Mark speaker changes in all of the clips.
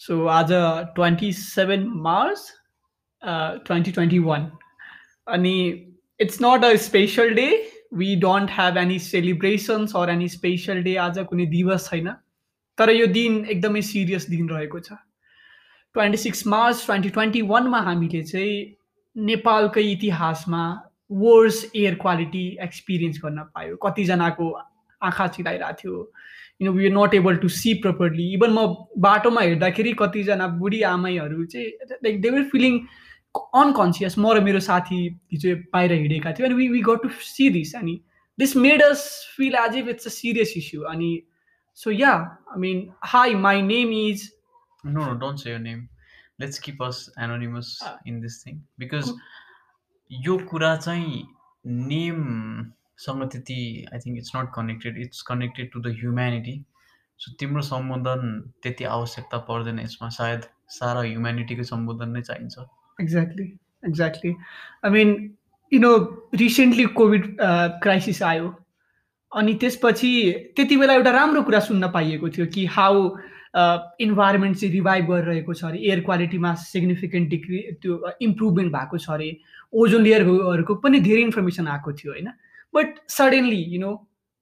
Speaker 1: So आज twenty seven March twenty twenty one अनि it's not a special day we don't have any celebrations or any special day आज कुनै दिवस छैन। तर यो दिन एकदमै सिरियस दिन रहेको छ। Twenty six March twenty twenty वानमा हामीले चाहिँ नेपालकै इतिहासमा वर्स एयर क्वालिटी एक्सपिरियन्स गर्न पायो। कतिजनाको आँखा चिलाइरहेको थियो। You know we are not able to see properly even म बाटोमा हेर्दाखेरि कतिजना बुढी आमैहरू चाहिँ like they were feeling unconscious म र मेरो साथी हिजो बाहिर हिँडेका थियो अनि we we got to see this अनि this made us feel as if it's a serious issue अनि so ya I mean hi my name is
Speaker 2: no, don't say your name. Let's keep us anonymous
Speaker 1: Uh,
Speaker 2: in this thing. Because यो कुरा चाहिँ नेमसँग त्यति I think it's not connected it's connected to the humanity so तिम्रो सम्बोधन त्यति आवश्यकता पर्दैन यसमा सायद सारा ह्युम्यानिटीको सम्बोधन नै चाहिन्छ
Speaker 1: exactly exactly I mean you know recently covid crisis आयो अनि त्यसपछि त्यति बेला एउटा राम्रो कुरा सुन्न पाइएको थियो कि हाउ इन्भाइरोमेन्ट चाहिँ रिभाइभ गरिरहेको छ अरे एयर क्वालिटीमा सिग्निफिकेन्ट डिक्री त्यो इम्प्रुभमेन्ट भएको छ अरे ओजोन लेयरहरूको पनि धेरै इन्फर्मेसन आएको थियो होइन? बट सडनली यु नो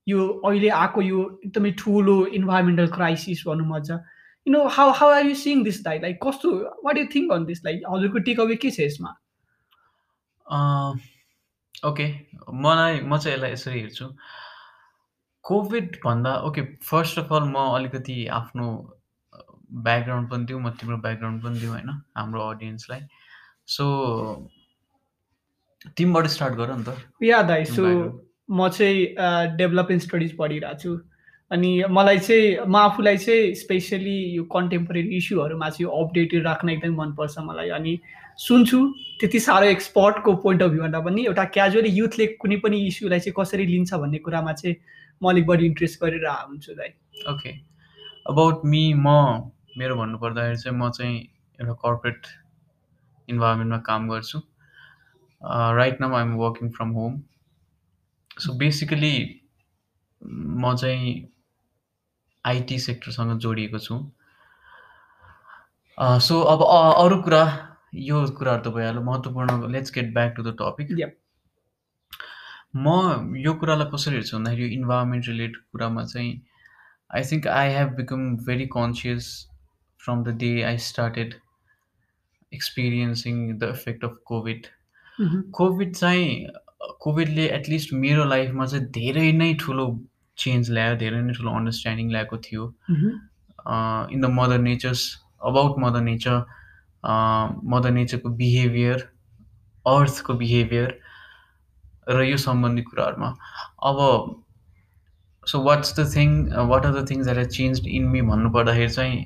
Speaker 1: यो अहिले आएको यो एकदमै ठुलो इन्भाइरोमेन्टल क्राइसिस भनौँ अझ you know how how are you seeing this like like कस्तो what you think on this like हजुरको टेक अवे के छ यसमा?
Speaker 2: ओके मलाई म चाहिँ यसलाई यसरी हेर्छु। कोभिड भन्दा ओके फर्स्ट अफ अल म अलिकति आफ्नो ब्याकग्राउन्ड पनि दिउँ म तिम्रो ब्याकग्राउन्ड पनि दिउँ होइन? हाम्रो अडियन्सलाई सो तिमीबाट स्टार्ट गर नि त।
Speaker 1: या दाइ सो. म चाहिँ डेभलपमेन्ट स्टडिज पढिरहेको छु। अनि मलाई चाहिँ म आफूलाई चाहिँ स्पेसली यो कन्टेम्पोरेरी इस्युहरूमा चाहिँ अपडेटेड राख्न एकदमै मनपर्छ मलाई। अनि सुन्छु त्यति साह्रो एक्सपर्टको पोइन्ट अफ भ्यूभन्दा पनि एउटा क्याजुअली युथले कुनै पनि इस्युलाई चाहिँ कसरी लिन्छ भन्ने कुरामा चाहिँ म अलिक बढी इन्ट्रेस्ट गरेर हुन्छु दाइ
Speaker 2: ओके अबाउट मी म मेरो भन्नुपर्दाखेरि चाहिँ म चाहिँ एउटा कर्पोरेट इन्भाइरोमेन्टमा काम गर्छु। Right now I'm working from home so basically म चाहिँ आइटी सेक्टरसँग जोडिएको छु। सो अब अ- अरू कुरा यो कुराहरू त भइहाल्यो। महत्त्वपूर्ण let's get back to the
Speaker 1: topic.
Speaker 2: म यो कुरालाई कसरी हेर्छु भन्दाखेरि यो इन्भाइरोमेन्ट रिलेटेड कुरामा चाहिँ I think I have become very conscious from the day I started experiencing the effect of covid covid चाहिँ कोभिडले एटलिस्ट मेरो लाइफमा चाहिँ धेरै नै ठुलो चेन्ज ल्यायो धेरै नै ठुलो अन्डरस्ट्यान्डिङ ल्याएको थियो। In the mother nature's about mother nature mother नेचरको बिहेभियर अर्थको बिहेभियर र यो सम्बन्धी कुराहरूमा। अब so what's the thing what are the things that are change in me भन्नुपर्दाखेरि चाहिँ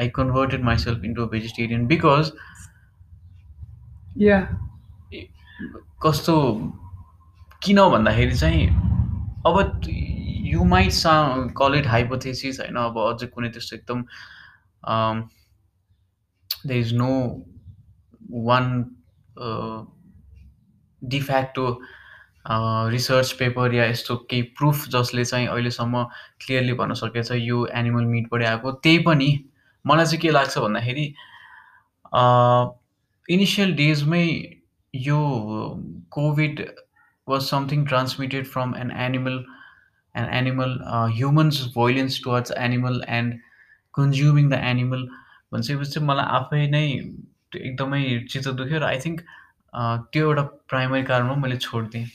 Speaker 2: I converted myself into vegetarian because
Speaker 1: ya
Speaker 2: कस्तो किन भन्दाखेरि चाहिँ अब you might say call it hypothesis होइन अब अझै कुनै त्यस्तो एकदम the is no one de facto research paper ya यस्तो केही प्रुफ जसले चाहिँ अहिलेसम्म क्लियरली भन्न सकेछ यो एनिमल मिटबाटै आएको। त्यही पनि मलाई चाहिँ के लाग्छ भन्दाखेरि इनिसियल डेजमै यो covid was something transmitted from an animal an animal humans violence towards animal and consuming the animal भनिसकेपछि चाहिँ मलाई आफै नै एकदमै चित्त दुख्यो र आई थिङ्क त्यो एउटा प्राइमरी कारणमा मैले छोडिदिएँ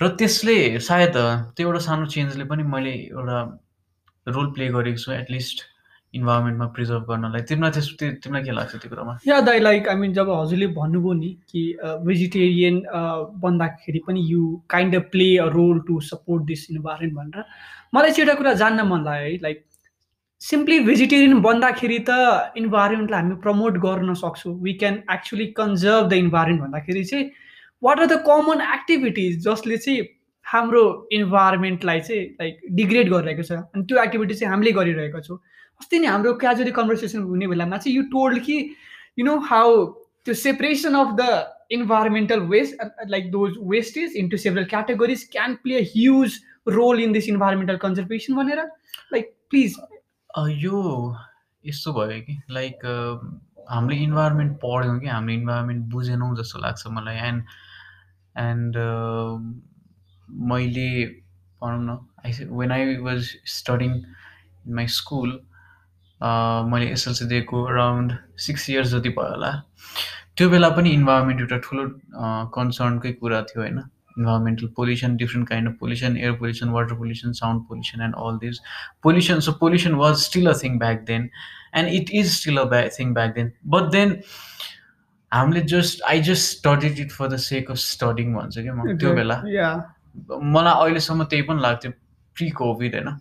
Speaker 2: र त्यसले सायद त्यो एउटा सानो चेन्जले पनि मैले एउटा रोल प्ले गरेको छु एटलिस्ट इन्भाइरोमेन्टमा प्रिजर्भ गर्नलाई? तिमीलाई त्यस त्यो तिमीलाई के लाग्छ त्यो कुरामा?
Speaker 1: या दाइ लाइक आई मिन जब हजुरले भन्नुभयो नि कि भेजिटेरियन बन्दाखेरि पनि you kind of play a role to support this environment भनेर मलाई चाहिँ एउटा कुरा जान्न मन लाग्यो है लाइक सिम्पली भेजिटेरियन बन्दाखेरि त इन्भाइरोमेन्टलाई हामी प्रमोट गर्न सक्छौँ। We can actually conserve the environment भन्दाखेरि चाहिँ what are the common activities जसले चाहिँ हाम्रो इन्भाइरोमेन्टलाई चाहिँ लाइक डिग्रेड गरिरहेको छ? अनि त्यो एक्टिभिटी चाहिँ हामीले गरिरहेको छौँ। अस्ति नै हाम्रो क्याजुअली कन्भर्सेसन हुने बेलामा चाहिँ यु टोल्ड कि यु नो हाउ त्यो separation of the environmental waste like those wastage into several categories can play a huge role in this environmental conservation भनेर? लाइक प्लिज
Speaker 2: यो यस्तो भयो कि लाइक हामीले इन्भाइरोमेन्ट पढ्यौँ कि हामीले इन्भाइरोमेन्ट बुझेनौँ जस्तो लाग्छ मलाई। एन्ड एन्ड मैले भनौँ न I when I was studying in my school मैले एसएलसी दिएको अराउन्ड सिक्स इयर्स जति भयो होला। त्यो बेला पनि इन्भाइरोमेन्ट एउटा ठुलो कन्सर्नकै कुरा थियो होइन। Environmental pollution different kind of pollution air pollution water pollution sound pollution and all this pollution so pollution was still a thing back then and it is still a back thing back then but then हामीले just I just studied it for the sake of studying भन्छु क्या म त्यो बेला। मलाई अहिलेसम्म त्यही पनि लाग्थ्यो प्रि कोभिड होइन।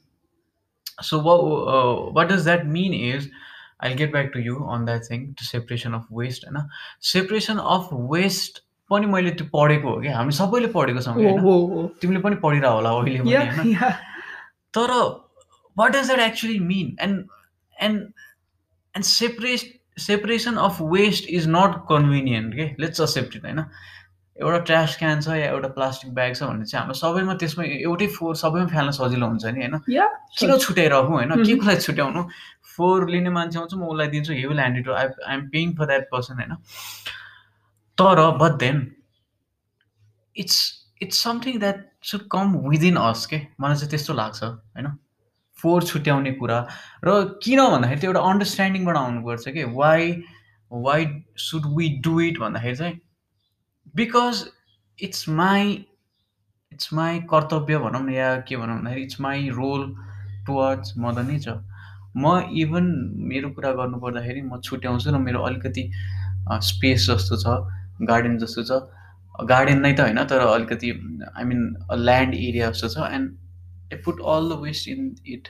Speaker 2: So what does that mean is I get back to you on that thing to separation of waste होइन सेपरेसन अफ वेस्ट पनि मैले त्यो पढेको हो कि हामी सबैले पढेको छौँ कि
Speaker 1: हो
Speaker 2: होइन?
Speaker 1: हो हो।
Speaker 2: तिमीले पनि पढिरह होला अहिले पनि होइन? तर what does that actually mean and and and separate separation of waste is not convenient के लेट्स एक्सेप्ट इट होइन? एउटा ट्रास क्यान छ या एउटा प्लास्टिक ब्याग छ भने चाहिँ हाम्रो सबैमा त्यसमा एउटै फोहोर सबैमा फाल्न सजिलो हुन्छ नि होइन? किन छुट्याइराखौँ होइन? के. को लागि छुट्याउनु? फोहोर लिने मान्छे आउँछ म उसलाई दिन्छु he will hand it I I am paying for that person होइन? तर but then it's it's something that should come within us के मलाई चाहिँ त्यस्तो लाग्छ होइन? फोहोर छुट्याउने कुरा। र किन भन्दाखेरि त्यो एउटा अन्डरस्ट्यान्डिङबाट आउनुपर्छ कि? Why why should we do it भन्दाखेरि चाहिँ because it's my it's my कर्तव्य भनौँ न या के भनौँ भन्दाखेरि it's my role towards mother nature म इभन मेरो कुरा गर्नु पर्दाखेरि म छुट्याउँछु र मेरो अलिकति स्पेस जस्तो छ गार्डन जस्तो छ गार्डन नै त होइन तर अलिकति आई मिन ल्यान्ड एरिया जस्तो छ and I put all the waste in it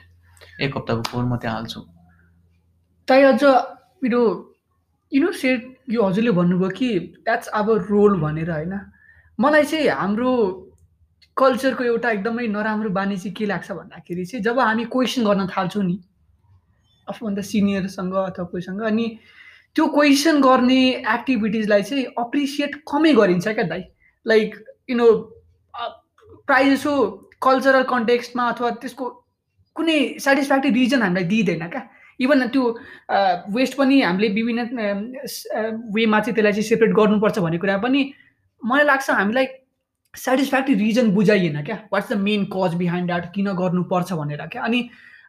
Speaker 2: एक हप्ताको फोहोर म त्यहाँ हाल्छु
Speaker 1: ताई अझ मेरो यु नो यो हजुरले भन्नुभयो कि द्याट्स आवर रोल भनेर होइन? मलाई चाहिँ हाम्रो कल्चरको एउटा एकदमै नराम्रो बानी चाहिँ के लाग्छ भन्दाखेरि चाहिँ जब हामी क्वेसन गर्न थाल्छौँ नि आफूभन्दा सिनियरसँग अथवा कोहीसँग अनि त्यो क्वेसन गर्ने एक्टिभिटिजलाई चाहिँ अप्रिसिएट कमै गरिन्छ क्या दाइ? लाइक यु नो प्रायः जसो कल्चरल कन्टेक्स्टमा अथवा त्यसको कुनै सेटिस्फ्याक्ट्री रिजन हामीलाई दिँदैन क्या। इभन त्यो वेस्ट पनि हामीले विभिन्न वेमा चाहिँ त्यसलाई चाहिँ सेपरेट गर्नुपर्छ भन्ने कुरा पनि मलाई लाग्छ हामीलाई सेटिस्फ्याक्ट्री रिजन बुझाइएन क्या। What's the main cause behind that किन गर्नुपर्छ भनेर क्या। अनि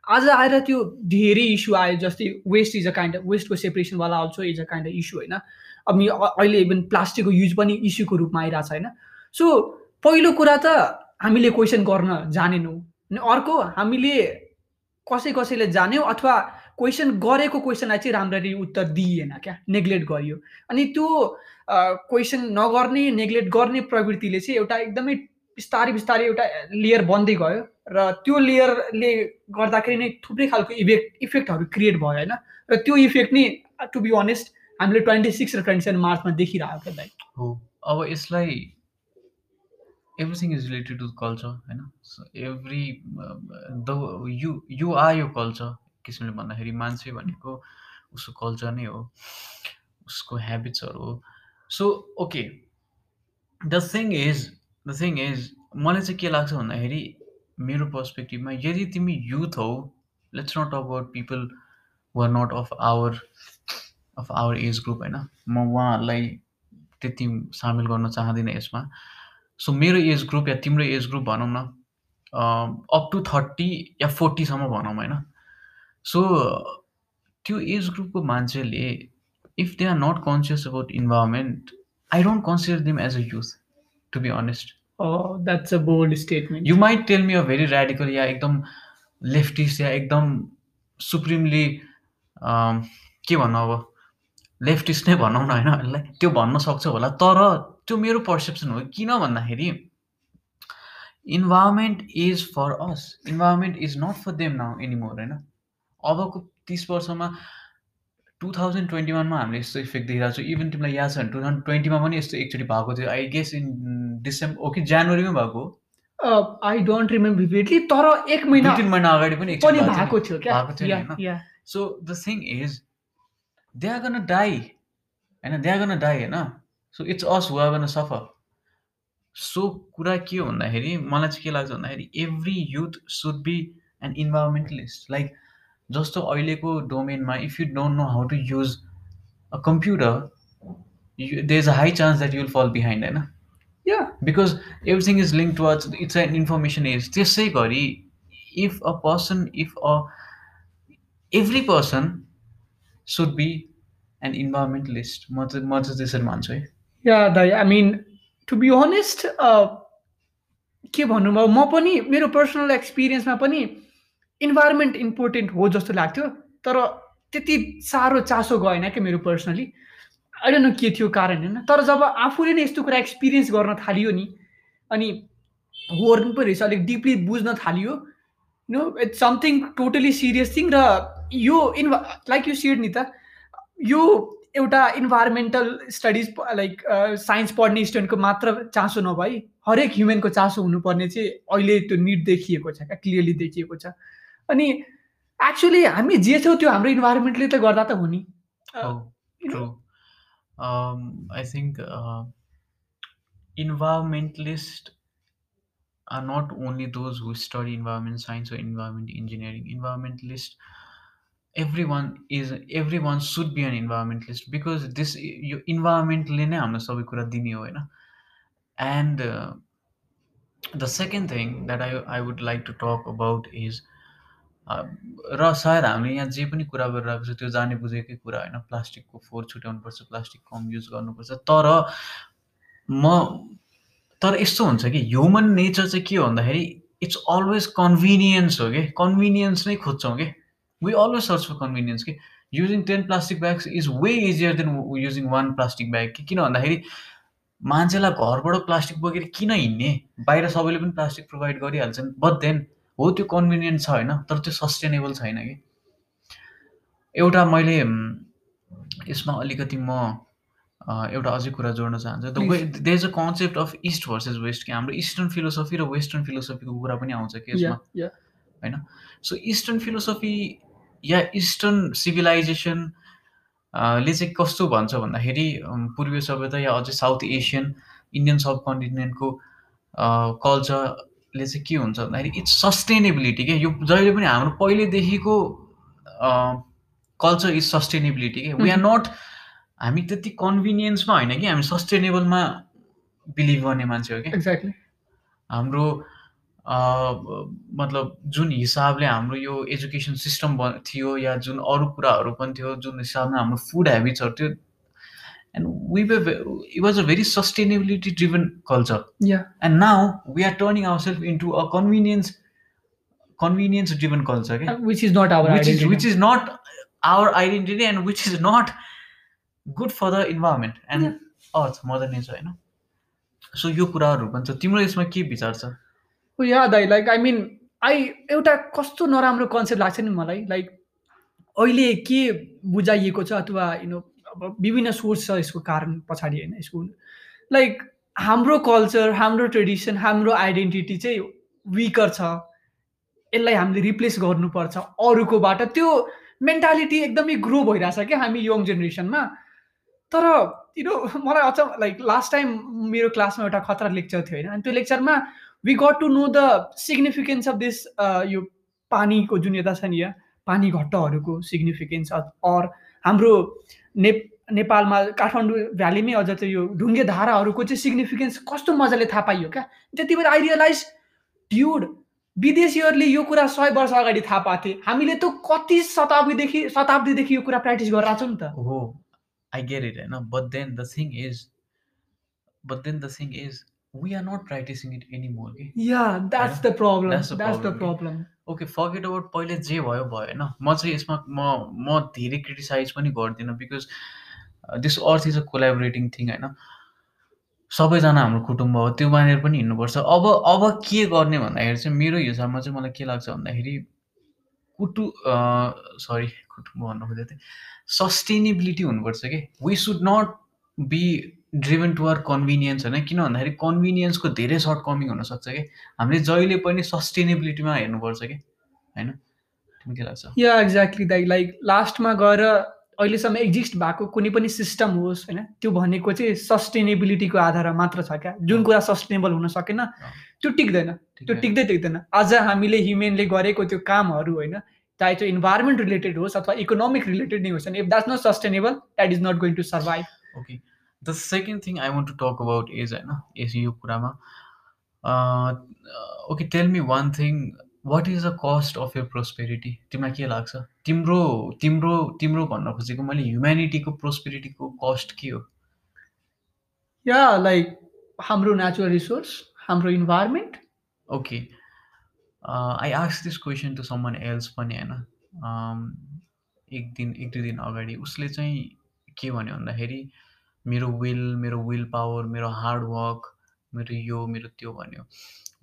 Speaker 1: आज आएर त्यो धेरै इस्यु आयो जस्तै waste is a kind of वेस्टको सेपरेसनवाला also is a kind of issue होइन। अब अहिले इभन प्लास्टिकको युज पनि इस्युको रूपमा आइरहेको छ होइन। सो पहिलो कुरा त हामीले क्वेसन गर्न जानेनौँ। अनि अर्को हामीले कसै कसैले जान्यौँ अथवा क्वेसन गरेको क्वेसनलाई चाहिँ राम्ररी उत्तर दिइएन क्या नेग्लेक्ट गरियो। अनि त्यो क्वेसन नगर्ने नेग्लेक्ट गर्ने प्रवृत्तिले चाहिँ एउटा एकदमै बिस्तारै बिस्तारै एउटा लेयर बन्दै गयो र त्यो लेयरले गर्दाखेरि नै थुप्रै खालको इफेक्ट इफेक्टहरू क्रिएट भयो होइन? र त्यो इफेक्ट नै टु बी अनेस्ट हामीले ट्वेन्टी सिक्स र ट्वेन्टी सेभेन मार्चमा देखिरहेको दाइ
Speaker 2: हो अब यसलाई everything is related to culture होइन? एभ्री यु आर यो कल्चर किसिमले भन्दाखेरि मान्छे भनेको उसको कल्चर नै हो उसको ह्याबिट्सहरू हो। So okay the thing is the thing is मलाई चाहिँ के लाग्छ भन्दाखेरि मेरो पर्सपेक्टिभमा यदि तिमी युथ हौ let's not about people were not of our of our age group होइन? म उहाँहरूलाई त्यति सामेल गर्न चाहदिनँ यसमा। सो मेरो एज ग्रुप या तिम्रो एज ग्रुप भनौँ न अप टु थर्टी या फोर्टीसम्म भनौँ होइन? सो त्यो एज ग्रुपको मान्छेले if they are not conscious about environment I don't consider them as a youth to be honest
Speaker 1: that's a bold statement
Speaker 2: you might tell me a very radical ya एकदम leftist या एकदम supremely के भन्नु अब? Leftist नै भनौँ न होइन? यसलाई त्यो भन्न सक्छ होला तर त्यो मेरो पर्सेप्सन हो किन भन्दाखेरि environment is for us environment is not for them now anymore होइन? अबको तिस वर्षमा टु थाउजन्ड ट्वेन्टी वानमा हामीले यस्तो इफेक्ट देखिरहेको छौँ। इभन तिमीलाई याद छ भने टु थाउजन्ड ट्वेन्टीमा पनि यस्तो एकचोटि भएको थियो। I guess in December okay जनवरीमै भएको?
Speaker 1: आई डोन्ट रिमेम्बर भिभिडली तर एक महिना
Speaker 2: तिन महिना अगाडि पनि भएको थियो। भएको थियो होइन? So the thing is they are gonna die होइन? दे आर गन डाई होइन? So it's us are gonna suffer so कुरा के हो भन्दाखेरि मलाई चाहिँ के लाग्छ भन्दाखेरि every youth should be an environmentalist like जस्तो अहिलेको डोमेनमा if you don't know how to use a computer there is a high chance that you'll fall behind होइन
Speaker 1: या
Speaker 2: because everything is linked towards it's an information age. त्यसै गरी if a person if a every person should be an environmentalist. म चाहिँ म चाहिँ त्यसरी मान्छु है।
Speaker 1: या दाइ I mean to be honest के भन्नु भयो म पनि मेरो पर्सनल एक्सपिरियन्समा पनि इन्भाइरोमेन्ट इम्पोर्टेन्ट हो जस्तो लाग्थ्यो तर त्यति साह्रो चासो गएन क्या मेरो पर्सनली डोन्ट नो के थियो कारण होइन? तर जब आफूले नै यस्तो कुरा एक्सपिरियन्स गर्न थालियो नि अनि वर्न पो रहेछ अलिक डिपली बुझ्न थालियो no it's something totally serious thing र यो इन्भा लाइक यु सेड नि त यो एउटा इन्भाइरोमेन्टल स्टडिज लाइक साइन्स पढ्ने स्टुडेन्टको मात्र चासो नभई हरेक ह्युमेनको चासो हुनुपर्ने चाहिँ अहिले त्यो निड देखिएको छ क्या क्लियरली देखिएको छ। अनि एक्चुली हामी जे छौँ त्यो हाम्रो इन्भाइरोमेन्टले त गर्दा त हो नि
Speaker 2: Oh,
Speaker 1: you know-
Speaker 2: true. Um, I think uh, environmentalists are not only those who study environment science or environment engineering. Environmentalist, everyone is everyone should be an environmentalist because this यो इन्भाइरोमेन्टले नै हामीलाई सबै कुरा दिने हो होइन and the second thing that I I would like to talk about is र सायद हामीले यहाँ जे पनि कुरा गरिरहेको छ त्यो जाने बुझेकै कुरा होइन। प्लास्टिकको फोहोर छुट्याउनुपर्छ प्लास्टिक कम युज गर्नुपर्छ। तर म तर यस्तो हुन्छ कि ह्युमन नेचर चाहिँ के हो भन्दाखेरि इट्स अलवेज कन्भिनियन्स हो कि? कन्भिनियन्स नै खोज्छौँ कि? We always search for convenience कि? Using ten plastic bags is way easier than using one plastic bag कि? किन भन्दाखेरि मान्छेलाई घरबाट प्लास्टिक बोकेर किन हिँड्ने? बाहिर सबैले पनि प्लास्टिक प्रोभाइड गरिहाल्छन्। बट देन हो त्यो कन्भिनियन्ट छ होइन तर त्यो सस्टेनेबल छैन कि। एउटा मैले यसमा अलिकति म एउटा अझै कुरा जोड्न चाहन्छु।
Speaker 1: The.
Speaker 2: They is a concept of east versus west कि हाम्रो इस्टर्न फिलोसफी र वेस्टर्न फिलोसफीको कुरा पनि आउँछ कि यसमा। होइन? सो इस्टर्न फिलोसफी या इस्टर्न सिभिलाइजेसन ले चाहिँ कस्तो भन्छ भन्दाखेरि पूर्वीय सभ्यता या अझै साउथ एसियन इन्डियन सब कन्टिनेन्टको कल्चरले चाहिँ के हुन्छ भन्दाखेरि इट्स सस्टेनेबिलिटी क्या? यो जहिले पनि हाम्रो पहिलेदेखिको कल्चर इज सस्टेनेबिलिटी के वी आर. नट हामी त्यति कन्भिनियन्समा होइन कि हामी सस्टेनेबलमा बिलिभ गर्ने मान्छे हो कि
Speaker 1: एक्ज्याक्टली
Speaker 2: हाम्रो मतलब जुन हिसाबले हाम्रो यो एजुकेसन सिस्टम थियो या जुन अरू कुराहरू पनि थियो जुन हिसाबमा हाम्रो फुड हेबिट्सहरू थियो and we eat was a very sustainability driven culture
Speaker 1: yeah
Speaker 2: and now we are turning our self into a convenience convenience driven culture क्या
Speaker 1: which is not our
Speaker 2: which is which is not our identity and which is not good for the environment and earth mother nature होइन so यो कुराहरू पनि छ तिम्रो यसमा के विचार छ?
Speaker 1: या दाइ लाइक आई मिन आई एउटा कस्तो नराम्रो कन्सेप्ट लाग्छ नि मलाई लाइक अहिले के बुझाइएको छ अथवा यु नो अब विभिन्न सोर्स छ यसको कारण पछाडि होइन यसको लाइक हाम्रो कल्चर हाम्रो ट्रेडिसन हाम्रो आइडेन्टिटी चाहिँ विकर छ। यसलाई हामीले रिप्लेस गर्नुपर्छ। अरूकोबाट त्यो मेन्टालिटी एकदमै ग्रो भइरहेछ क्या हामी यङ जेनेरेसनमा तर यु मलाई अझ लाइक लास्ट टाइम मेरो क्लासमा एउटा खतरा लेक्चर थियो होइन। अनि त्यो लेक्चरमा we got to know the significance of this यो पानीको जुन यता छ नि यहाँ पानी घट्टहरूको सिग्निफिकेन्स अर हाम्रो ने नेपालमा काठमाडौँ भ्यालीमै अझ चाहिँ यो ढुङ्गे धाराहरूको चाहिँ सिग्निफिकेन्स कस्तो मजाले थाहा पाइयो क्या? त्यति बेला आई रियलाइज ड्युड विदेशीहरूले यो कुरा सय वर्ष अगाडि थाहा पाएको थिए। हामीले त कति शताब्दीदेखि शताब्दीदेखि यो कुरा प्र्याक्टिस गरिरहेको छौँ नि त।
Speaker 2: हो आई गेट इट होइन? But then the thing is but then the thing is are not practicing it any more कि
Speaker 1: या that's the problem
Speaker 2: That's the
Speaker 1: the
Speaker 2: problem,
Speaker 1: problem
Speaker 2: okay forget about पहिले जे भयो भयो होइन? म चाहिँ यसमा म म धेरै क्रिटिसाइज पनि गर्दिनँ because this earth is a collaborating thing होइन? सबैजना हाम्रो कुटुम्ब हो त्यो मानेर पनि हिँड्नुपर्छ। अब अब के गर्ने भन्दाखेरि चाहिँ मेरो हिसाबमा चाहिँ मलाई के लाग्छ भन्दाखेरि कुटु सरी कुटुम्ब भन्नु खोजेको थिएँ। सस्टेनेबिलिटी हुनुपर्छ कि we should not be driven to our convenience होइन? किन भन्दाखेरि कन्भिनियन्सको धेरै सर्ट कमिङ हुनसक्छ कि? हामीले जहिले पनि सस्टेनेबिलिटीमा हेर्नुपर्छ कि? होइन? के लाग्छ?
Speaker 1: या एक्ज्याक्टली दाइ लाइक लास्टमा गएर अहिलेसम्म एक्जिस्ट भएको कुनै पनि सिस्टम होस् होइन? त्यो भनेको चाहिँ सस्टेनेबिलिटीको आधारमा मात्र छ क्या? जुन कुरा सस्टेनेबल हुन सकेन त्यो टिक्दैन। त्यो? टिक्दै टिक्दैन। आज हामीले ह्युमेनले गरेको त्यो कामहरू होइन? चाहे त्यो इन्भाइरोमेन्ट रिलेटेड होस् अथवा इकोनोमिक रिलेटेड नै होस् if that's not sustainable that is not going to survive
Speaker 2: okay the second thing I want to talk about is होइन यस यो कुरामा okay tell me one thing what is the cost of your prosperity तिमीलाई के लाग्छ तिम्रो तिम्रो तिम्रो भन्न खोजेको मैले ह्युमेनिटीको प्रोस्पेरिटीको कस्ट के हो
Speaker 1: या लाइक हाम्रो नेचुरल रिसोर्स हाम्रो environment
Speaker 2: okay I ask this question to someone else पनि होइन एक दिन एक दुई दिन अगाडि उसले चाहिँ के भन्यो भन्दाखेरि मेरो विल मेरो विल पावर मेरो हार्ड वर्क मेरो यो मेरो त्यो भन्यो।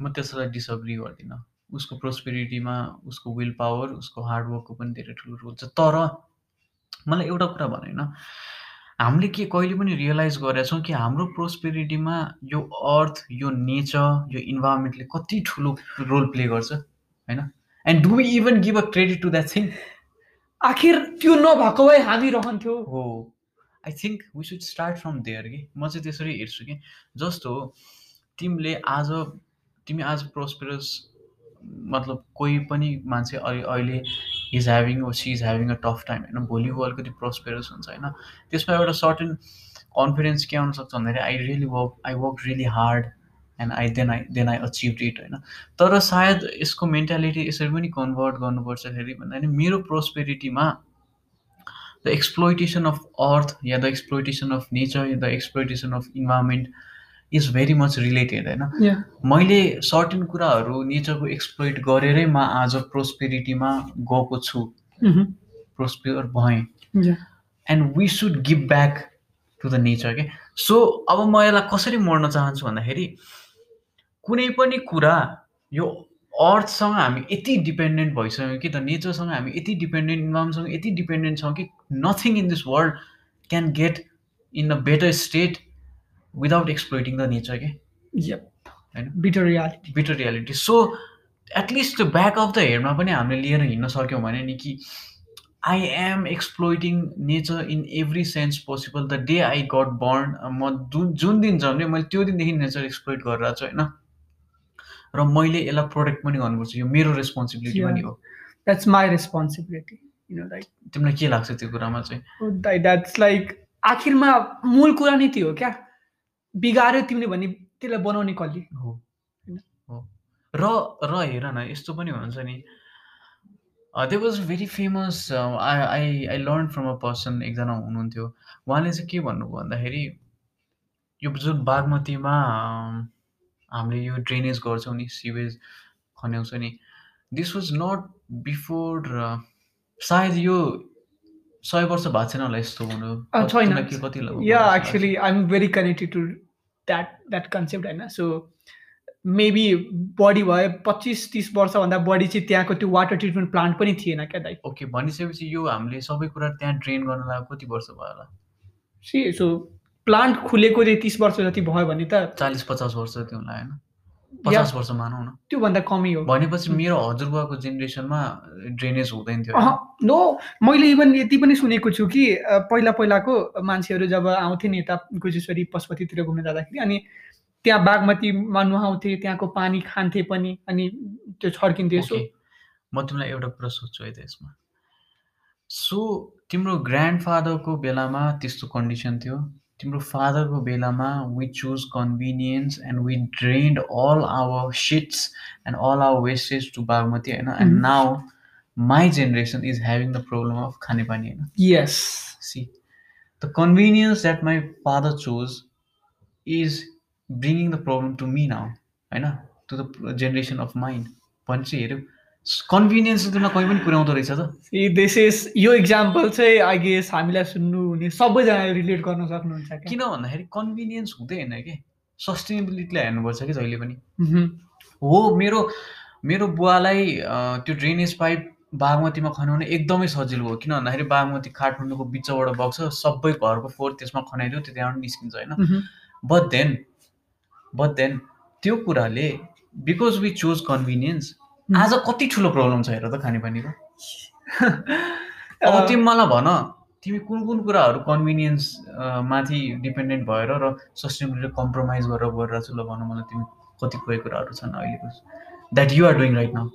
Speaker 2: म त्यसलाई डिसअग्री गर्दिनँ। उसको प्रोस्पेरिटीमा उसको विल पावर उसको हार्ड वर्कको पनि धेरै ठुलो रोल छ। तर मलाई एउटा कुरा भन होइन हामीले के कहिले पनि रियलाइज गरेका छौँ कि हाम्रो प्रोस्पेरिटीमा यो अर्थ यो नेचर यो इन्भाइरोमेन्टले कति ठुलो रोल प्ले गर्छ होइन? And do even give a credit to that thing
Speaker 1: आखिर त्यो नभएको भए हामी रहन्थ्यो।
Speaker 2: हो। I think we should start from there कि म चाहिँ त्यसरी हेर्छु कि जस्तो तिमीले आज तिमी आज प्रोस्पेरस मतलब कोही पनि मान्छे अहिले अहिले is having oh see is having a tough time होइन? भोलि ऊ अलिकति प्रोस्पेरस हुन्छ होइन? त्यसमा एउटा सर्टेन कन्फिडेन्स के आउन सक्छ भन्दाखेरि I really work I work really hard and I then I then I achieve it होइन? तर सायद यसको मेन्टालिटी यसरी पनि कन्भर्ट गर्नुपर्छ फेरि भन्दाखेरि मेरो प्रोस्पेरिटीमा the exploitation of earth yeah the exploitation of nature the exploitation of environment is very much related होइन मैले सर्टेन कुराहरू नेचरको एक्सप्लोइट गरेरै म आज प्रोस्पेरिटीमा गएको छु प्रोस्पेयर भएँ and we should give back to the nature के सो अब म यसलाई कसरी मर्न चाहन्छु भन्दाखेरि कुनै पनि कुरा यो अर्थसँग हामी यति डिपेन्डेन्ट भइसक्यौँ कि त नेचरसँग हामी यति डिपेन्डेन्ट इन्भाइरोमेन्टसँग यति डिपेन्डेन्ट छौँ कि nothing in this world can get in a better state without exploiting the nature के
Speaker 1: होइन bitter reality
Speaker 2: bitter reality so at least back of the हेयरमा पनि हामीले लिएर हिँड्न सक्यौँ भने नि कि I am exploiting nature in every sense possible the day I got burn म जुन जुन दिन जन्मेँ मैले त्यो दिनदेखि नेचर एक्सप्लोइट गरिरहेको छु होइन? र मैले यसलाई प्रोटेक्ट पनि गर्नुपर्छ। यो मेरो रेस्पोन्सिबिलिटी पनि हो।
Speaker 1: That's my responsibility you know like
Speaker 2: तिमीलाई के लाग्छ त्यो कुरामा चाहिँ?
Speaker 1: द्याट्स लाइक आखिरमा मूल कुरा नै त्यो हो क्या। बिगाऱ्यो तिमीले भने त्यसलाई बनाउने कसले
Speaker 2: हो। हो। र र हेर न यस्तो पनि हुन्छ नि। They was very famous I I I learn from a person एकजना हुनुहुन्थ्यो। उहाँले चाहिँ के भन्नुभयो भन्दाखेरि यो जुन बागमतीमा हामीले यो ड्रेनेज गर्छौँ नि सिवेज खन्याउँछ नि। दिस वाज नट बिफोर सायद यो सय वर्ष भएको छैन होला यस्तो हुनु।
Speaker 1: छैन। कति या actually I am very connected to that that concept होइन? सो मेबी बढी भयो पच्चिस तिस वर्षभन्दा बढी चाहिँ त्यहाँको त्यो वाटर ट्रिटमेन्ट प्लान्ट पनि थिएन क्या दाइ।
Speaker 2: ओके भनिसकेपछि यो हामीले सबै कुरा त्यहाँ ड्रेन गर्न लाग्यो कति वर्ष भयो होला?
Speaker 1: सी सो प्लान्ट खुलेको चाहिँ तिस वर्ष जति भयो भने त
Speaker 2: चालिस पचास वर्ष जति होला होइन? पचास वर्ष मानौ न।
Speaker 1: त्योभन्दा कमै हो।
Speaker 2: भनेपछि मेरो हजुरबाको जेनेरेसनमा ड्रेनेज हुँदैन थियो।
Speaker 1: नो मैले इभन यति पनि सुनेको छु कि पहिला पहिलाको मान्छेहरू जब आउँथे नि यता गुजेश्वरी पशुपतितिर घुम्न जाँदाखेरि अनि त्यहाँ बागमतीमा नुहाउँथे त्यहाँको पानी खान्थे पनि अनि त्यो छर्किन्थ्यो सो
Speaker 2: म तिमीलाई एउटा कुरा सोध्छु है त यसमा। सो तिम्रो ग्रान्ड फादरको बेलामा त्यस्तो कन्डिसन थियो? तिम्रो फादरको बेलामा we choose convenience and we drained all our shits and all our wastage to Bagmati होइन and now my generation is having the problem of खानेपानी होइन
Speaker 1: yes
Speaker 2: see the convenience that my father chose is bringing the problem to me now होइन to the generation of mind भने चाहिँ हेऱ्यौँ convenience तिमीलाई कहीँ पनि पुर्याउँदो रहेछ त।
Speaker 1: दिस इज यो इक्जाम्पल चाहिँ आई गेस हामीलाई सुन्नु हुने सबैजना रिलेट गर्न सक्नुहुन्छ
Speaker 2: किन भन्दाखेरि कन्भिनियन्स हुँदै होइन कि? सस्टेनेबिलिटीलाई हेर्नुपर्छ कि जहिले पनि। हो मेरो मेरो बुवालाई त्यो ड्रेनेज पाइप बागमतीमा खनाउने एकदमै सजिलो हो। किन भन्दाखेरि बागमती काठमाडौँको बिचबाट बग्छ सबै घरको फोहोर त्यसमा खनाइदियो त्यो त्यहाँबाट निस्किन्छ होइन। बट देन बट देन त्यो कुराले बिकज वी चुज कन्भिनियन्स आज कति ठुलो प्रब्लम छ हेर त खानेपानीको। अब तिमी मलाई भन तिमी कुन कुन कुराहरू कन्भिनियन्स माथि डिपेन्डेन्ट भएर र सस्टेनेबिलिटी कम्प्रोमाइज गरेर गरिरहेको छु ल भन मलाई तिमी कति कोही कुराहरू छन् अहिलेको that you are doing right now